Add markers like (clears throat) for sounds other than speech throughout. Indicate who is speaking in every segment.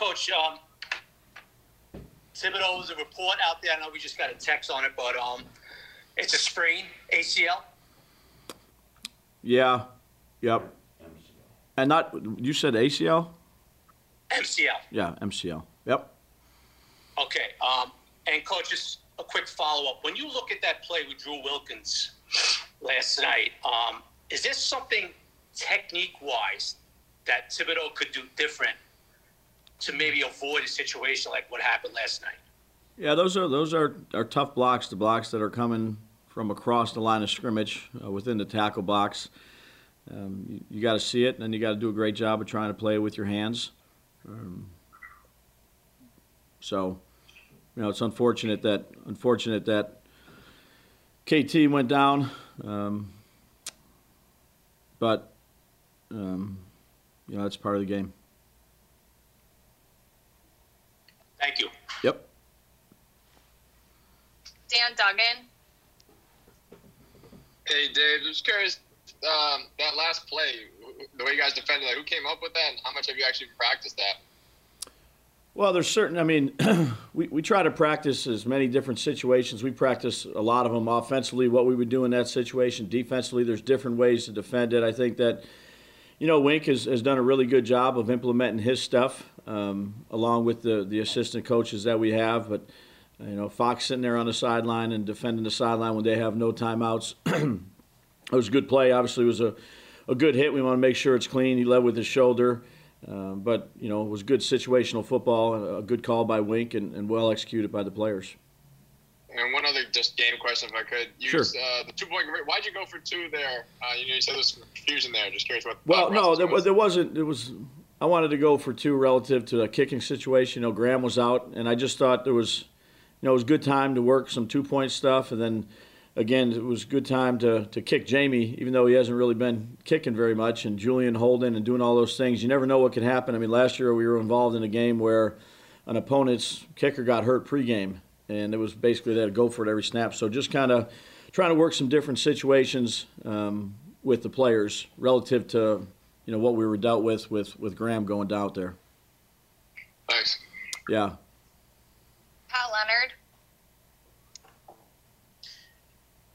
Speaker 1: Coach, um, Thibodeaux, a report out there. I know we just got a text on it, but um, it's a sprain, ACL.
Speaker 2: Yeah. Yep. And not you said ACL?
Speaker 1: MCL.
Speaker 2: Yeah, MCL. Yep.
Speaker 1: Okay. Um, and coach, just a quick follow up. When you look at that play with Drew Wilkins last night, um, is there something technique wise that Thibodeaux could do different to maybe avoid a situation like what happened last night?
Speaker 2: Yeah, those are those are, are tough blocks. The blocks that are coming from across the line of scrimmage uh, within the tackle box. Um, you, you got to see it, and then you got to do a great job of trying to play with your hands. Um, so, you know, it's unfortunate that unfortunate that KT went down, um, but um, you know that's part of the game.
Speaker 1: Thank you.
Speaker 2: Yep.
Speaker 3: Dan Duggan.
Speaker 4: Hey, Dave. Just curious, um, that last play, the way you guys defended, like, who came up with that, and how much have you actually practiced that?
Speaker 2: Well, there's certain. I mean, (clears throat) we, we try to practice as many different situations. We practice a lot of them offensively. What we would do in that situation, defensively, there's different ways to defend it. I think that, you know, Wink has, has done a really good job of implementing his stuff um, along with the the assistant coaches that we have. But you know, Fox sitting there on the sideline and defending the sideline when they have no timeouts. (clears throat) it was a good play. Obviously, it was a, a good hit. We want to make sure it's clean. He led with his shoulder. Uh, but, you know, it was good situational football, a good call by Wink, and, and well executed by the players.
Speaker 4: And one other just game question, if I could. You,
Speaker 2: Sure.
Speaker 4: Uh, the two point. Why'd you go for two there? Uh, you know, you said there's some confusion there. Just curious what.
Speaker 2: Well, no, there,
Speaker 4: was.
Speaker 2: there wasn't. It was. I wanted to go for two relative to a kicking situation. You know, Graham was out, and I just thought there was, you know, it was good time to work some two point stuff, and then again, it was good time to to kick Jamie, even though he hasn't really been kicking very much, and Julian holding and doing all those things. You never know what could happen. I mean, last year we were involved in a game where an opponent's kicker got hurt pregame, and it was basically they had to go for it every snap. So just kind of trying to work some different situations um, with the players relative to you know what we were dealt with with with Graham going down out there.
Speaker 4: Thanks.
Speaker 2: Yeah.
Speaker 3: Pat Leonard.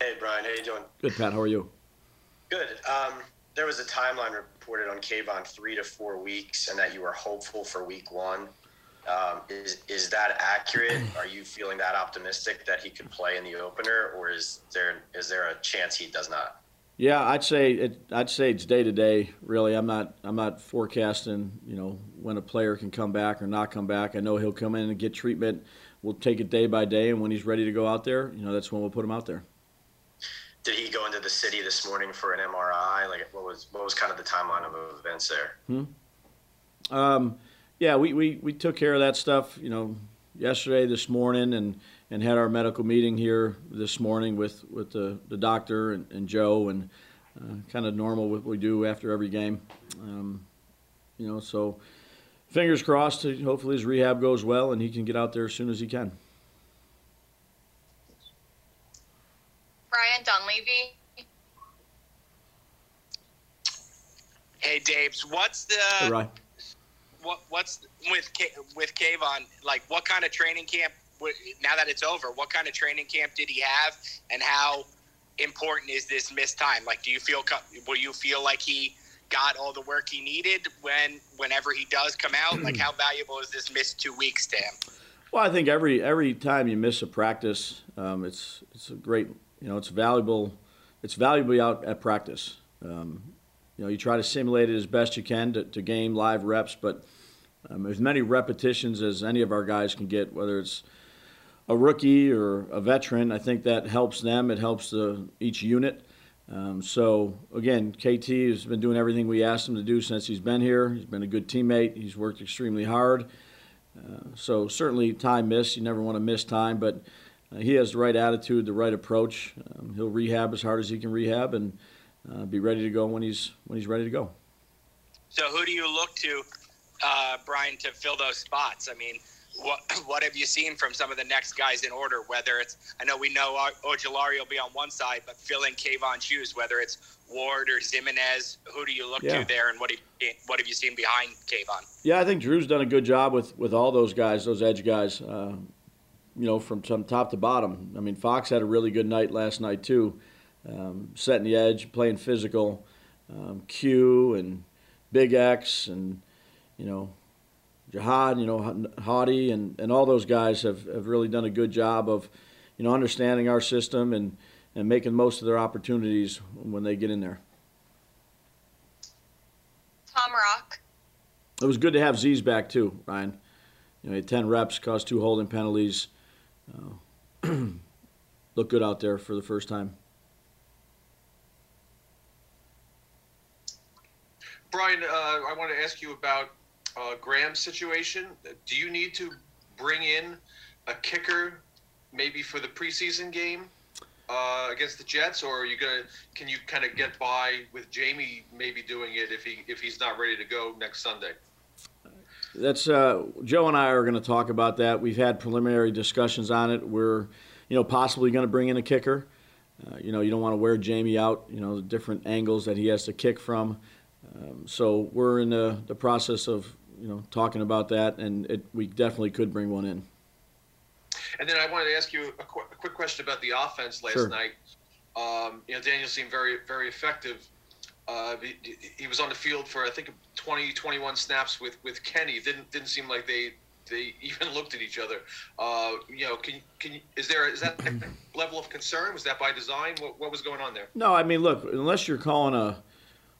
Speaker 5: Hey Brian, how you doing?
Speaker 2: Good, Pat. How are you?
Speaker 5: Good. Um, there was a timeline reported on Kayvon three to four weeks, and that you were hopeful for week one. Um, is is that accurate? Are you feeling that optimistic that he could play in the opener, or is there is there a chance he does not?
Speaker 2: Yeah, I'd say it. I'd say it's day to day. Really, I'm not. I'm not forecasting. You know when a player can come back or not come back. I know he'll come in and get treatment. We'll take it day by day, and when he's ready to go out there, you know that's when we'll put him out there.
Speaker 5: Did he go into the city this morning for an MRI? Like, what was what was kind of the timeline of events there?
Speaker 2: Um, yeah, we, we, we took care of that stuff, you know, yesterday, this morning, and, and had our medical meeting here this morning with, with the, the doctor and, and Joe, and uh, kind of normal what we do after every game. Um, you know, so fingers crossed. Hopefully his rehab goes well and he can get out there as soon as he can.
Speaker 3: Ryan Dunleavy.
Speaker 6: Hey, Dave's. What's the
Speaker 2: Hey,
Speaker 6: what? What's with K, with Kayvon? Like, what kind of training camp? Now that it's over, what kind of training camp did he have, and how important is this missed time? Like, do you feel? Will you feel like he got all the work he needed when whenever he does come out? Like, how valuable is this missed two weeks to him?
Speaker 2: Well, I think every every time you miss a practice, um, it's it's a great you know it's valuable it's valuable out at practice. Um, you know, you try to simulate it as best you can to, to game live reps, but um, as many repetitions as any of our guys can get, whether it's a rookie or a veteran, I think that helps them. It helps the, each unit. Um, so again, KT has been doing everything we asked him to do since he's been here. He's been a good teammate. He's worked extremely hard. Uh, so certainly time missed. You never want to miss time, but uh, he has the right attitude, the right approach. Um, he'll rehab as hard as he can rehab and uh, be ready to go when he's when he's ready to go.
Speaker 6: So who do you look to, uh, Brian, to fill those spots? I mean, what (clears throat) what have you seen from some of the next guys in order? Whether it's I know we know Ojulari will be on one side, but filling Kayvon's shoes, whether it's Ward or Ximines, who do you look yeah. to there, and what have you, what have you seen behind Kayvon?
Speaker 2: Yeah, I think Drew's done a good job with with all those guys, those edge guys. Uh, you know, from some top to bottom. I mean, Fox had a really good night last night too, um, setting the edge, playing physical. Um, Q and Big X and you know Jihad, you know, Haughty, and, and all those guys have, have really done a good job of, you know, understanding our system and, and making most of their opportunities when they get in there.
Speaker 3: Tom Rock.
Speaker 2: It was good to have Z's back too, Ryan. You know, he had 10 reps, caused two holding penalties. Uh, (clears throat) looked good out there for the first time.
Speaker 7: Brian, uh, I want to ask you about uh, Graham's situation, do you need to bring in a kicker maybe for the preseason game uh, against the Jets, or are you gonna can you kind of get by with Jamie maybe doing it if he if he's not ready to go next Sunday?
Speaker 2: That's uh, Joe and I are going to talk about that. We've had preliminary discussions on it. We're, you know, possibly going to bring in a kicker. Uh, you know, you don't want to wear Jamie out. You know, the different angles that he has to kick from. Um, so we're in the, the process of you know, talking about that, and it, we definitely could bring one in.
Speaker 7: And then I wanted to ask you a, qu- a quick question about the offense last sure. night. Um, you know, Daniel seemed very, very effective. Uh, he, he, was on the field for I think 20, 21 snaps with, with Kenny. Didn't didn't seem like they they (laughs) even looked at each other. Uh, you know, can can is there is that (clears throat) level of concern? Was that by design? What, what was going on there?
Speaker 2: No, I mean, look, unless you're calling a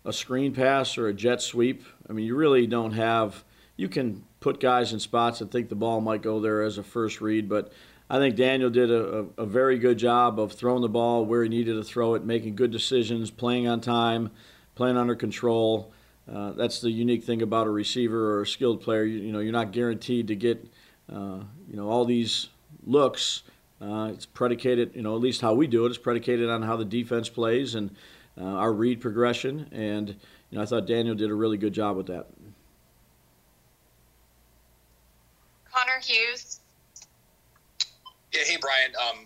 Speaker 2: a screen pass or a jet sweep. I mean, you really don't have. You can put guys in spots and think the ball might go there as a first read, but I think Daniel did a, a, very good job of throwing the ball where he needed to throw it, making good decisions, playing on time, playing under control. Uh, that's the unique thing about a receiver or a skilled player. You, you know, you're not guaranteed to get, uh, you know, all these looks. Uh, it's predicated, you know, at least how we do it. it is predicated on how the defense plays and uh, our read progression, and you know I thought Daniel did a really good job with that.
Speaker 3: Connor Hughes.
Speaker 8: Yeah, hey Brian. Um,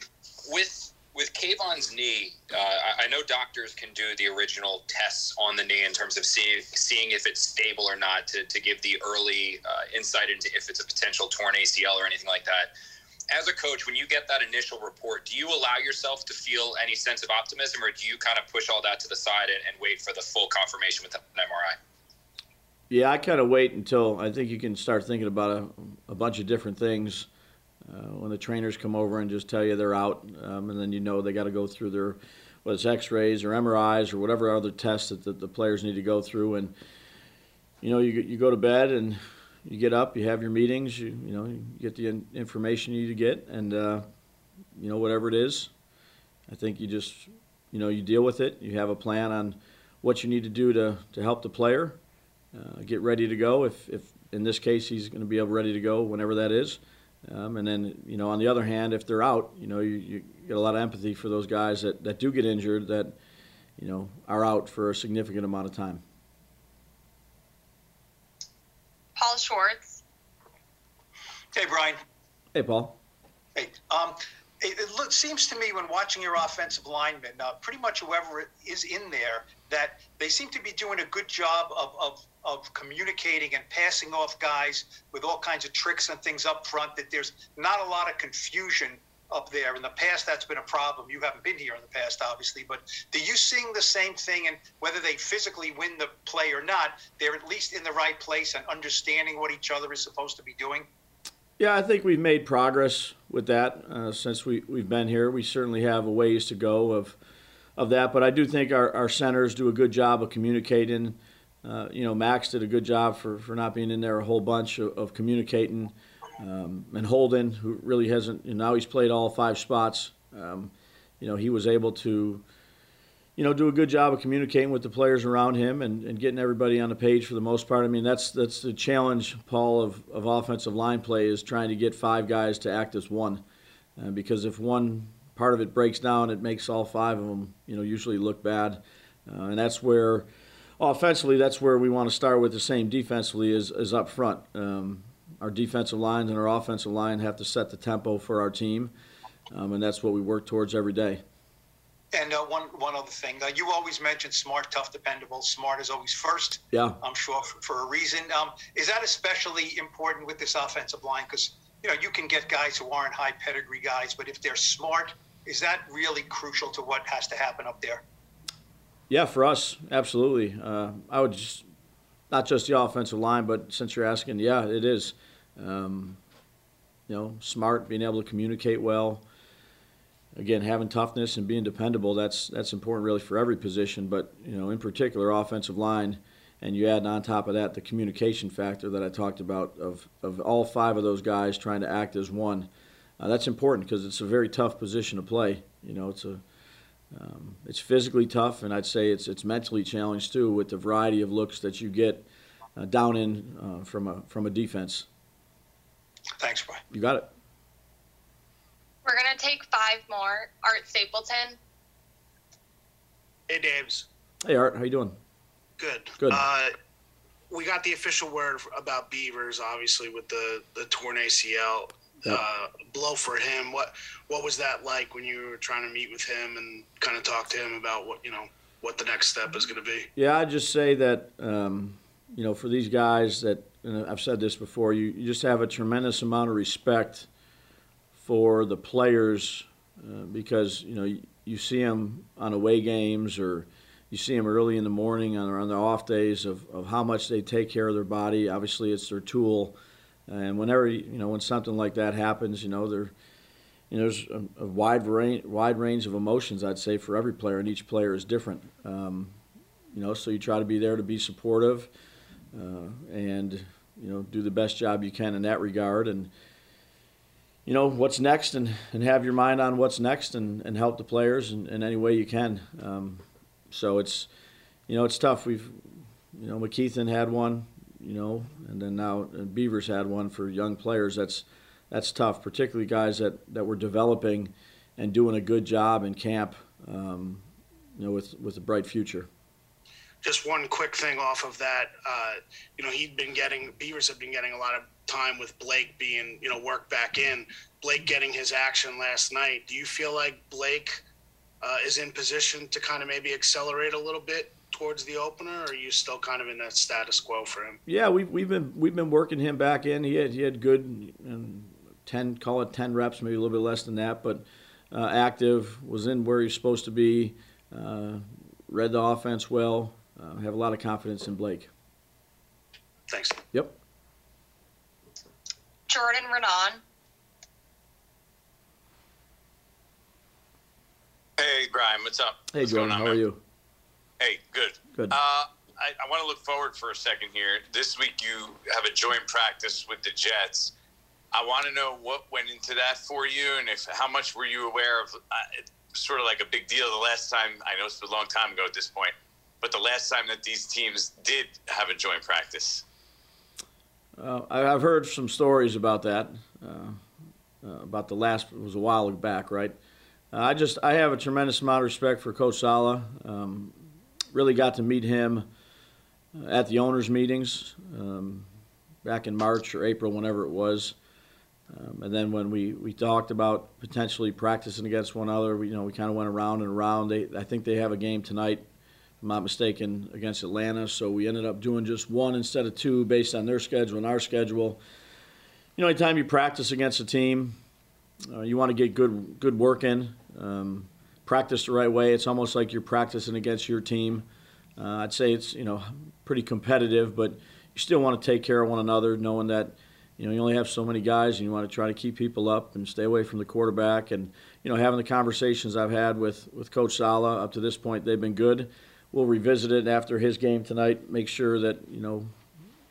Speaker 8: with with Kayvon's knee, uh, I, I, know doctors can do the original tests on the knee in terms of seeing seeing if it's stable or not to, to give the early uh, insight into if it's a potential torn ACL or anything like that as a coach, when you get that initial report, do you allow yourself to feel any sense of optimism, or do you kind of push all that to the side and, and wait for the full confirmation with an MRI?
Speaker 2: Yeah, I kind of wait until I think you can start thinking about a, a bunch of different things uh, when the trainers come over and just tell you they're out, um, and then you know they got to go through their whether it's X-rays or MRIs or whatever other tests that the, the players need to go through, and you know you you go to bed and you get up, you have your meetings, you you know you get the in- information you need to get, and uh, you know whatever it is, I think you just you know you deal with it. You have a plan on what you need to do to to help the player uh, get ready to go. If if in this case he's going to be ready to go whenever that is. Um, and then, you know, on the other hand, if they're out, you know, you, you, get a lot of empathy for those guys that, that do get injured that, you know, are out for a significant amount of time.
Speaker 3: Paul Schwartz.
Speaker 9: Hey, Brian.
Speaker 2: Hey, Paul.
Speaker 9: Hey, um, it, it seems to me when watching your offensive linemen, uh, pretty much whoever is in there, that they seem to be doing a good job of, of, of communicating and passing off guys with all kinds of tricks and things up front, that there's not a lot of confusion up there. In the past, that's been a problem. You haven't been here in the past, obviously, but do you sing the same thing? And whether they physically win the play or not, they're at least in the right place and understanding what each other is supposed to be doing.
Speaker 2: Yeah, I think we've made progress with that uh, since we, we've been here. We certainly have a ways to go of of that, but I do think our, our centers do a good job of communicating. Uh, you know, Max did a good job for, for not being in there a whole bunch of, of communicating. Um, and Holden, who really hasn't, know, now he's played all five spots. Um, you know, he was able to, you know, do a good job of communicating with the players around him and, and getting everybody on the page for the most part. I mean, that's that's the challenge, Paul, of, of offensive line play is trying to get five guys to act as one. Uh, because if one part of it breaks down, it makes all five of them, you know, usually look bad. Uh, and that's where, offensively, that's where we want to start with the same defensively as, as up front. Um, our defensive lines and our offensive line have to set the tempo for our team, um, and that's what we work towards every day.
Speaker 9: And uh, one one other thing, uh, you always mentioned smart, tough, dependable. Smart is always first.
Speaker 2: Yeah.
Speaker 9: I'm sure for, for a reason. Um, is that especially important with this offensive line? Because you know you can get guys who aren't high pedigree guys, but if they're smart, is that really crucial to what has to happen up there?
Speaker 2: Yeah, for us, absolutely. Uh, I would just not just the offensive line, but since you're asking, yeah, it is. Um, you know, smart, being able to communicate well. Again, having toughness and being dependable, that's that's important really for every position, but you know, in particular offensive line, and you add on top of that the communication factor that I talked about of, of all five of those guys trying to act as one. Uh, that's important because it's a very tough position to play. You know, it's a um, it's physically tough, and I'd say it's it's mentally challenged too with the variety of looks that you get uh, down in uh, from a from a defense.
Speaker 9: Thanks, Brian.
Speaker 2: You got it.
Speaker 3: We're gonna take five more. Art Stapleton.
Speaker 10: Hey, Daves.
Speaker 2: Hey, Art. How you doing?
Speaker 10: Good.
Speaker 2: Good.
Speaker 10: Uh, we got the official word about Beavers, obviously, with the the torn ACL.
Speaker 2: Yep.
Speaker 10: Uh, blow for him. What what was that like when you were trying to meet with him and kind of talk to him about what you know what the next step is going to be?
Speaker 2: Yeah, I'd just say that um, you know for these guys that and I've said this before, you, you just have a tremendous amount of respect for the players uh, because you know you, you see them on away games or you see them early in the morning on, on their off days of, of how much they take care of their body. Obviously, it's their tool, and whenever you know when something like that happens, you know they're you know, there's a, wide range, wide range of emotions. I'd say for every player, and each player is different. Um, you know, so you try to be there to be supportive, and you know, do the best job you can in that regard. And you know what's next, and, and have your mind on what's next, and, and help the players in, in any way you can. Um, so it's, you know, it's tough. We've, you know, McKethan had one, you know, and then now and Beavers had one for young players. That's that's tough, particularly guys that, that were developing and doing a good job in camp, um, you know, with, with a bright future.
Speaker 10: Just one quick thing off of that. Uh, you know, he'd been getting Beavers have been getting a lot of time with Blake being you know worked back in. Blake getting his action last night. Do you feel like Blake uh, is in position to kind of maybe accelerate a little bit towards the opener, or are you still kind of in that status quo for him?
Speaker 2: Yeah, we've we've been we've been working him back in. He had he had good and ten call it ten reps, maybe a little bit less than that, but uh, active was in where he's supposed to be. Uh, read the offense well. Uh, have a lot of confidence in Blake.
Speaker 10: Thanks.
Speaker 2: Yep.
Speaker 3: Jordan Raanan.
Speaker 11: Hey, Brian, what's up?
Speaker 2: Hey,
Speaker 11: what's
Speaker 2: Jordan,
Speaker 11: going on,
Speaker 2: how
Speaker 11: man?
Speaker 2: are you?
Speaker 11: Hey, good.
Speaker 2: Good.
Speaker 11: Uh, I, I want to look forward for a second here. This week you have a joint practice with the Jets. I want to know what went into that for you, and if how much were you aware of? Uh, sort of like a big deal. The last time I know it's a long time ago at this point, but the last time that these teams did have a joint practice.
Speaker 2: Uh, I've heard some stories about that. Uh, uh, about the last was a while back, right? Uh, I just I have a tremendous amount of respect for Coach Saleh. Um, really got to meet him at the owners' meetings um, back in March or April, whenever it was. Um, and then when we, we talked about potentially practicing against one another, we, you know, we kind of went around and around. They, I think they have a game tonight, I'm not mistaken, against Atlanta. So we ended up doing just one instead of two based on their schedule and our schedule. You know, anytime you practice against a team, uh, you want to get good good work in. Um, practice the right way. It's almost like you're practicing against your team. Uh, I'd say it's you know pretty competitive, but you still want to take care of one another, knowing that you know, you only have so many guys, and you want to try to keep people up and stay away from the quarterback. And you know, having the conversations I've had with with Coach Saleh up to this point, they've been good. We'll revisit it after his game tonight. Make sure that you know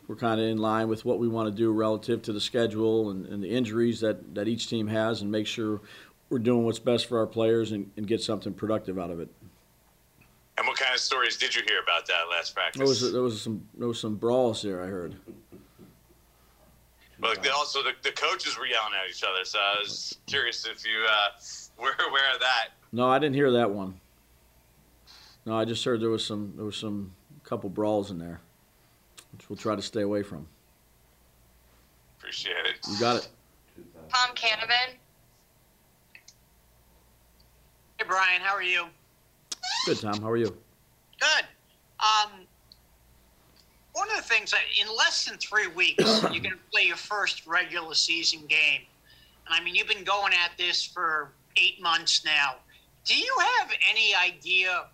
Speaker 2: we're kind of in line with what we want to do relative to the schedule and, and, the injuries that, that each team has, and make sure we're doing what's best for our players and, and, get something productive out of it.
Speaker 11: And what kind of stories did you hear about that last practice?
Speaker 2: There was there was some there was some brawls there. I heard.
Speaker 11: But also the, the coaches were yelling at each other, so I was curious if you uh, (laughs) were aware of that.
Speaker 2: No, I didn't hear that one. No, I just heard there was some there was some couple brawls in there, which we'll try to stay away from.
Speaker 11: Appreciate it.
Speaker 2: You got it.
Speaker 3: Tom Canavan.
Speaker 12: Hey Brian, how are you?
Speaker 2: Good, Tom. How are you?
Speaker 12: Good. Um, one of the things that in less than three weeks, (coughs) you're going to play your first regular season game. And I mean, you've been going at this for eight months now. Do you have any idea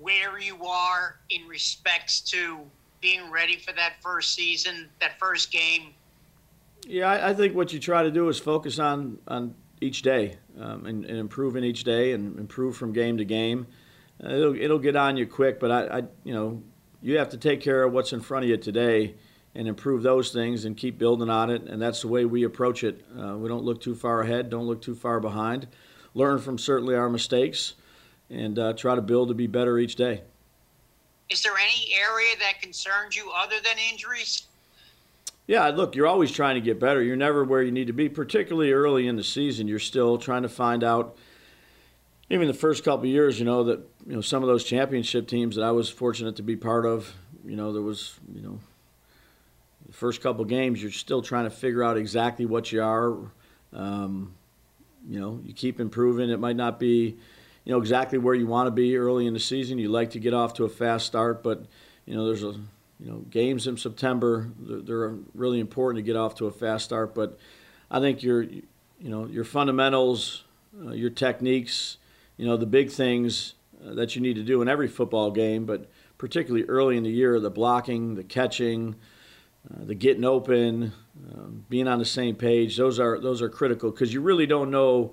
Speaker 12: where you are in respects to being ready for that first season, that first game?
Speaker 2: Yeah, I, I think what you try to do is focus on on each day um, and, and improving each day and improve from game to game. Uh, it'll it'll get on you quick, but I, I you know you have to take care of what's in front of you today and improve those things and keep building on it. And that's the way we approach it. Uh, we don't look too far ahead, don't look too far behind. Learn from certainly our mistakes and uh, try to build to be better each day.
Speaker 12: Is there any area that concerns you other than injuries?
Speaker 2: Yeah, look, you're always trying to get better. You're never where you need to be, particularly early in the season. You're still trying to find out even the first couple years, you know, that you know some of those championship teams that I was fortunate to be part of, you know, there was, you know, the first couple games, you're still trying to figure out exactly what you are. Um, you know, you keep improving. It might not be, you know, exactly where you want to be early in the season. You like to get off to a fast start, but you know, there's a, you know, games in September. They're, they're really important to get off to a fast start. But I think your, you know, your fundamentals, uh, your techniques you know, the big things uh, that you need to do in every football game, but particularly early in the year, the blocking, the catching, uh, the getting open, um, being on the same page. Those are those are critical because you really don't know.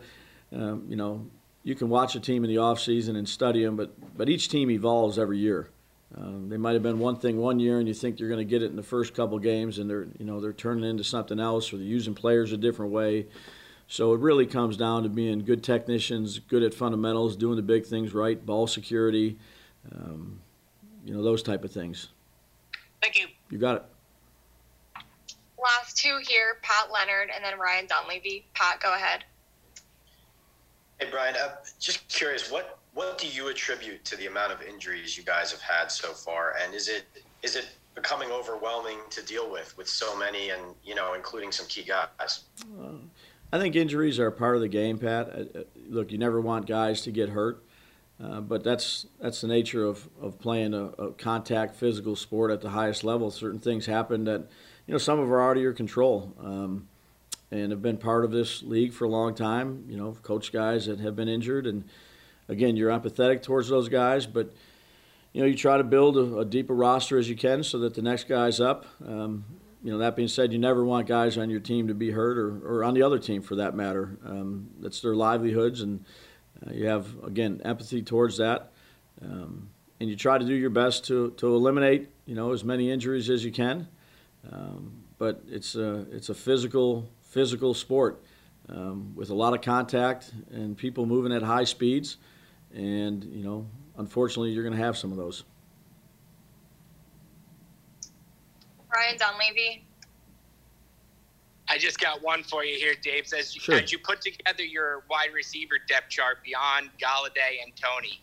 Speaker 2: Um, you know, you can watch a team in the off season and study them, but but each team evolves every year. Um, they might have been one thing one year, and you think you're going to get it in the first couple games, and they're you know they're turning into something else, or they're using players a different way. So it really comes down to being good technicians, good at fundamentals, doing the big things right, ball security, um, you know, those type of things.
Speaker 12: Thank you.
Speaker 2: You got it.
Speaker 3: Last two here, Pat Leonard and then Ryan Dunleavy. Pat, go ahead.
Speaker 5: Hey, Brian, uh, just curious, what what do you attribute to the amount of injuries you guys have had so far, and is it is it becoming overwhelming to deal with with so many, and you know, including some key guys?
Speaker 2: Uh, I think injuries are part of the game, Pat. Uh, uh, look, you never want guys to get hurt, uh, but that's that's the nature of, of playing a, a, contact physical sport at the highest level. Certain things happen that you know some of are out of your control, um, and have been part of this league for a long time. You know, coach guys that have been injured, and again, you're empathetic towards those guys, but you know you try to build a, a deeper roster as you can so that the next guy's up. Um, you know, that being said, you never want guys on your team to be hurt or, or on the other team for that matter. Um, that's their livelihoods, and uh, you have, again, empathy towards that. Um, and you try to do your best to, to eliminate, you know, as many injuries as you can. Um, but it's a, it's a physical, physical sport um, with a lot of contact and people moving at high speeds. And, you know, unfortunately, you're going to have some of those.
Speaker 3: Ryan Dunleavy.
Speaker 6: I just got one for you here, Dave. Says
Speaker 2: sure.
Speaker 6: as you put together your wide receiver depth chart beyond Golladay and Toney,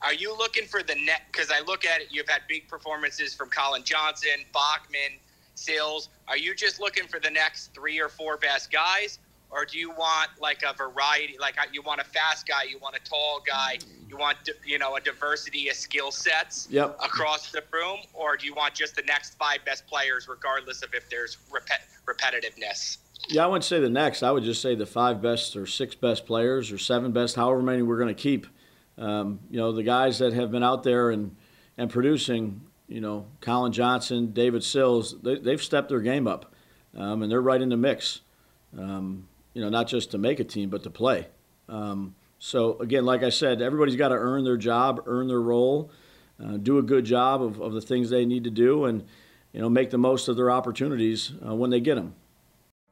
Speaker 6: are you looking for the net? Because I look at it, you've had big performances from Collin Johnson, Bachman, Sills. Are you just looking for the next three or four best guys, or do you want like a variety? Like you want a fast guy, you want a tall guy, you want you know a diversity of skill sets
Speaker 2: yep.
Speaker 6: across the room, or do you want just the next five best players, regardless of if there's repet- repetitiveness?
Speaker 2: Yeah, I wouldn't say the next. I would just say the five best or six best players or seven best, however many we're going to keep. Um, you know, the guys that have been out there and and producing. You know, Collin Johnson, David Sills, they, they've stepped their game up. um, and they're right in the mix. Um, you know, not just to make a team, but to play. Um, so again, like I said, everybody's got to earn their job, earn their role, uh, do a good job of, of the things they need to do, and you know, make the most of their opportunities uh, when they get them.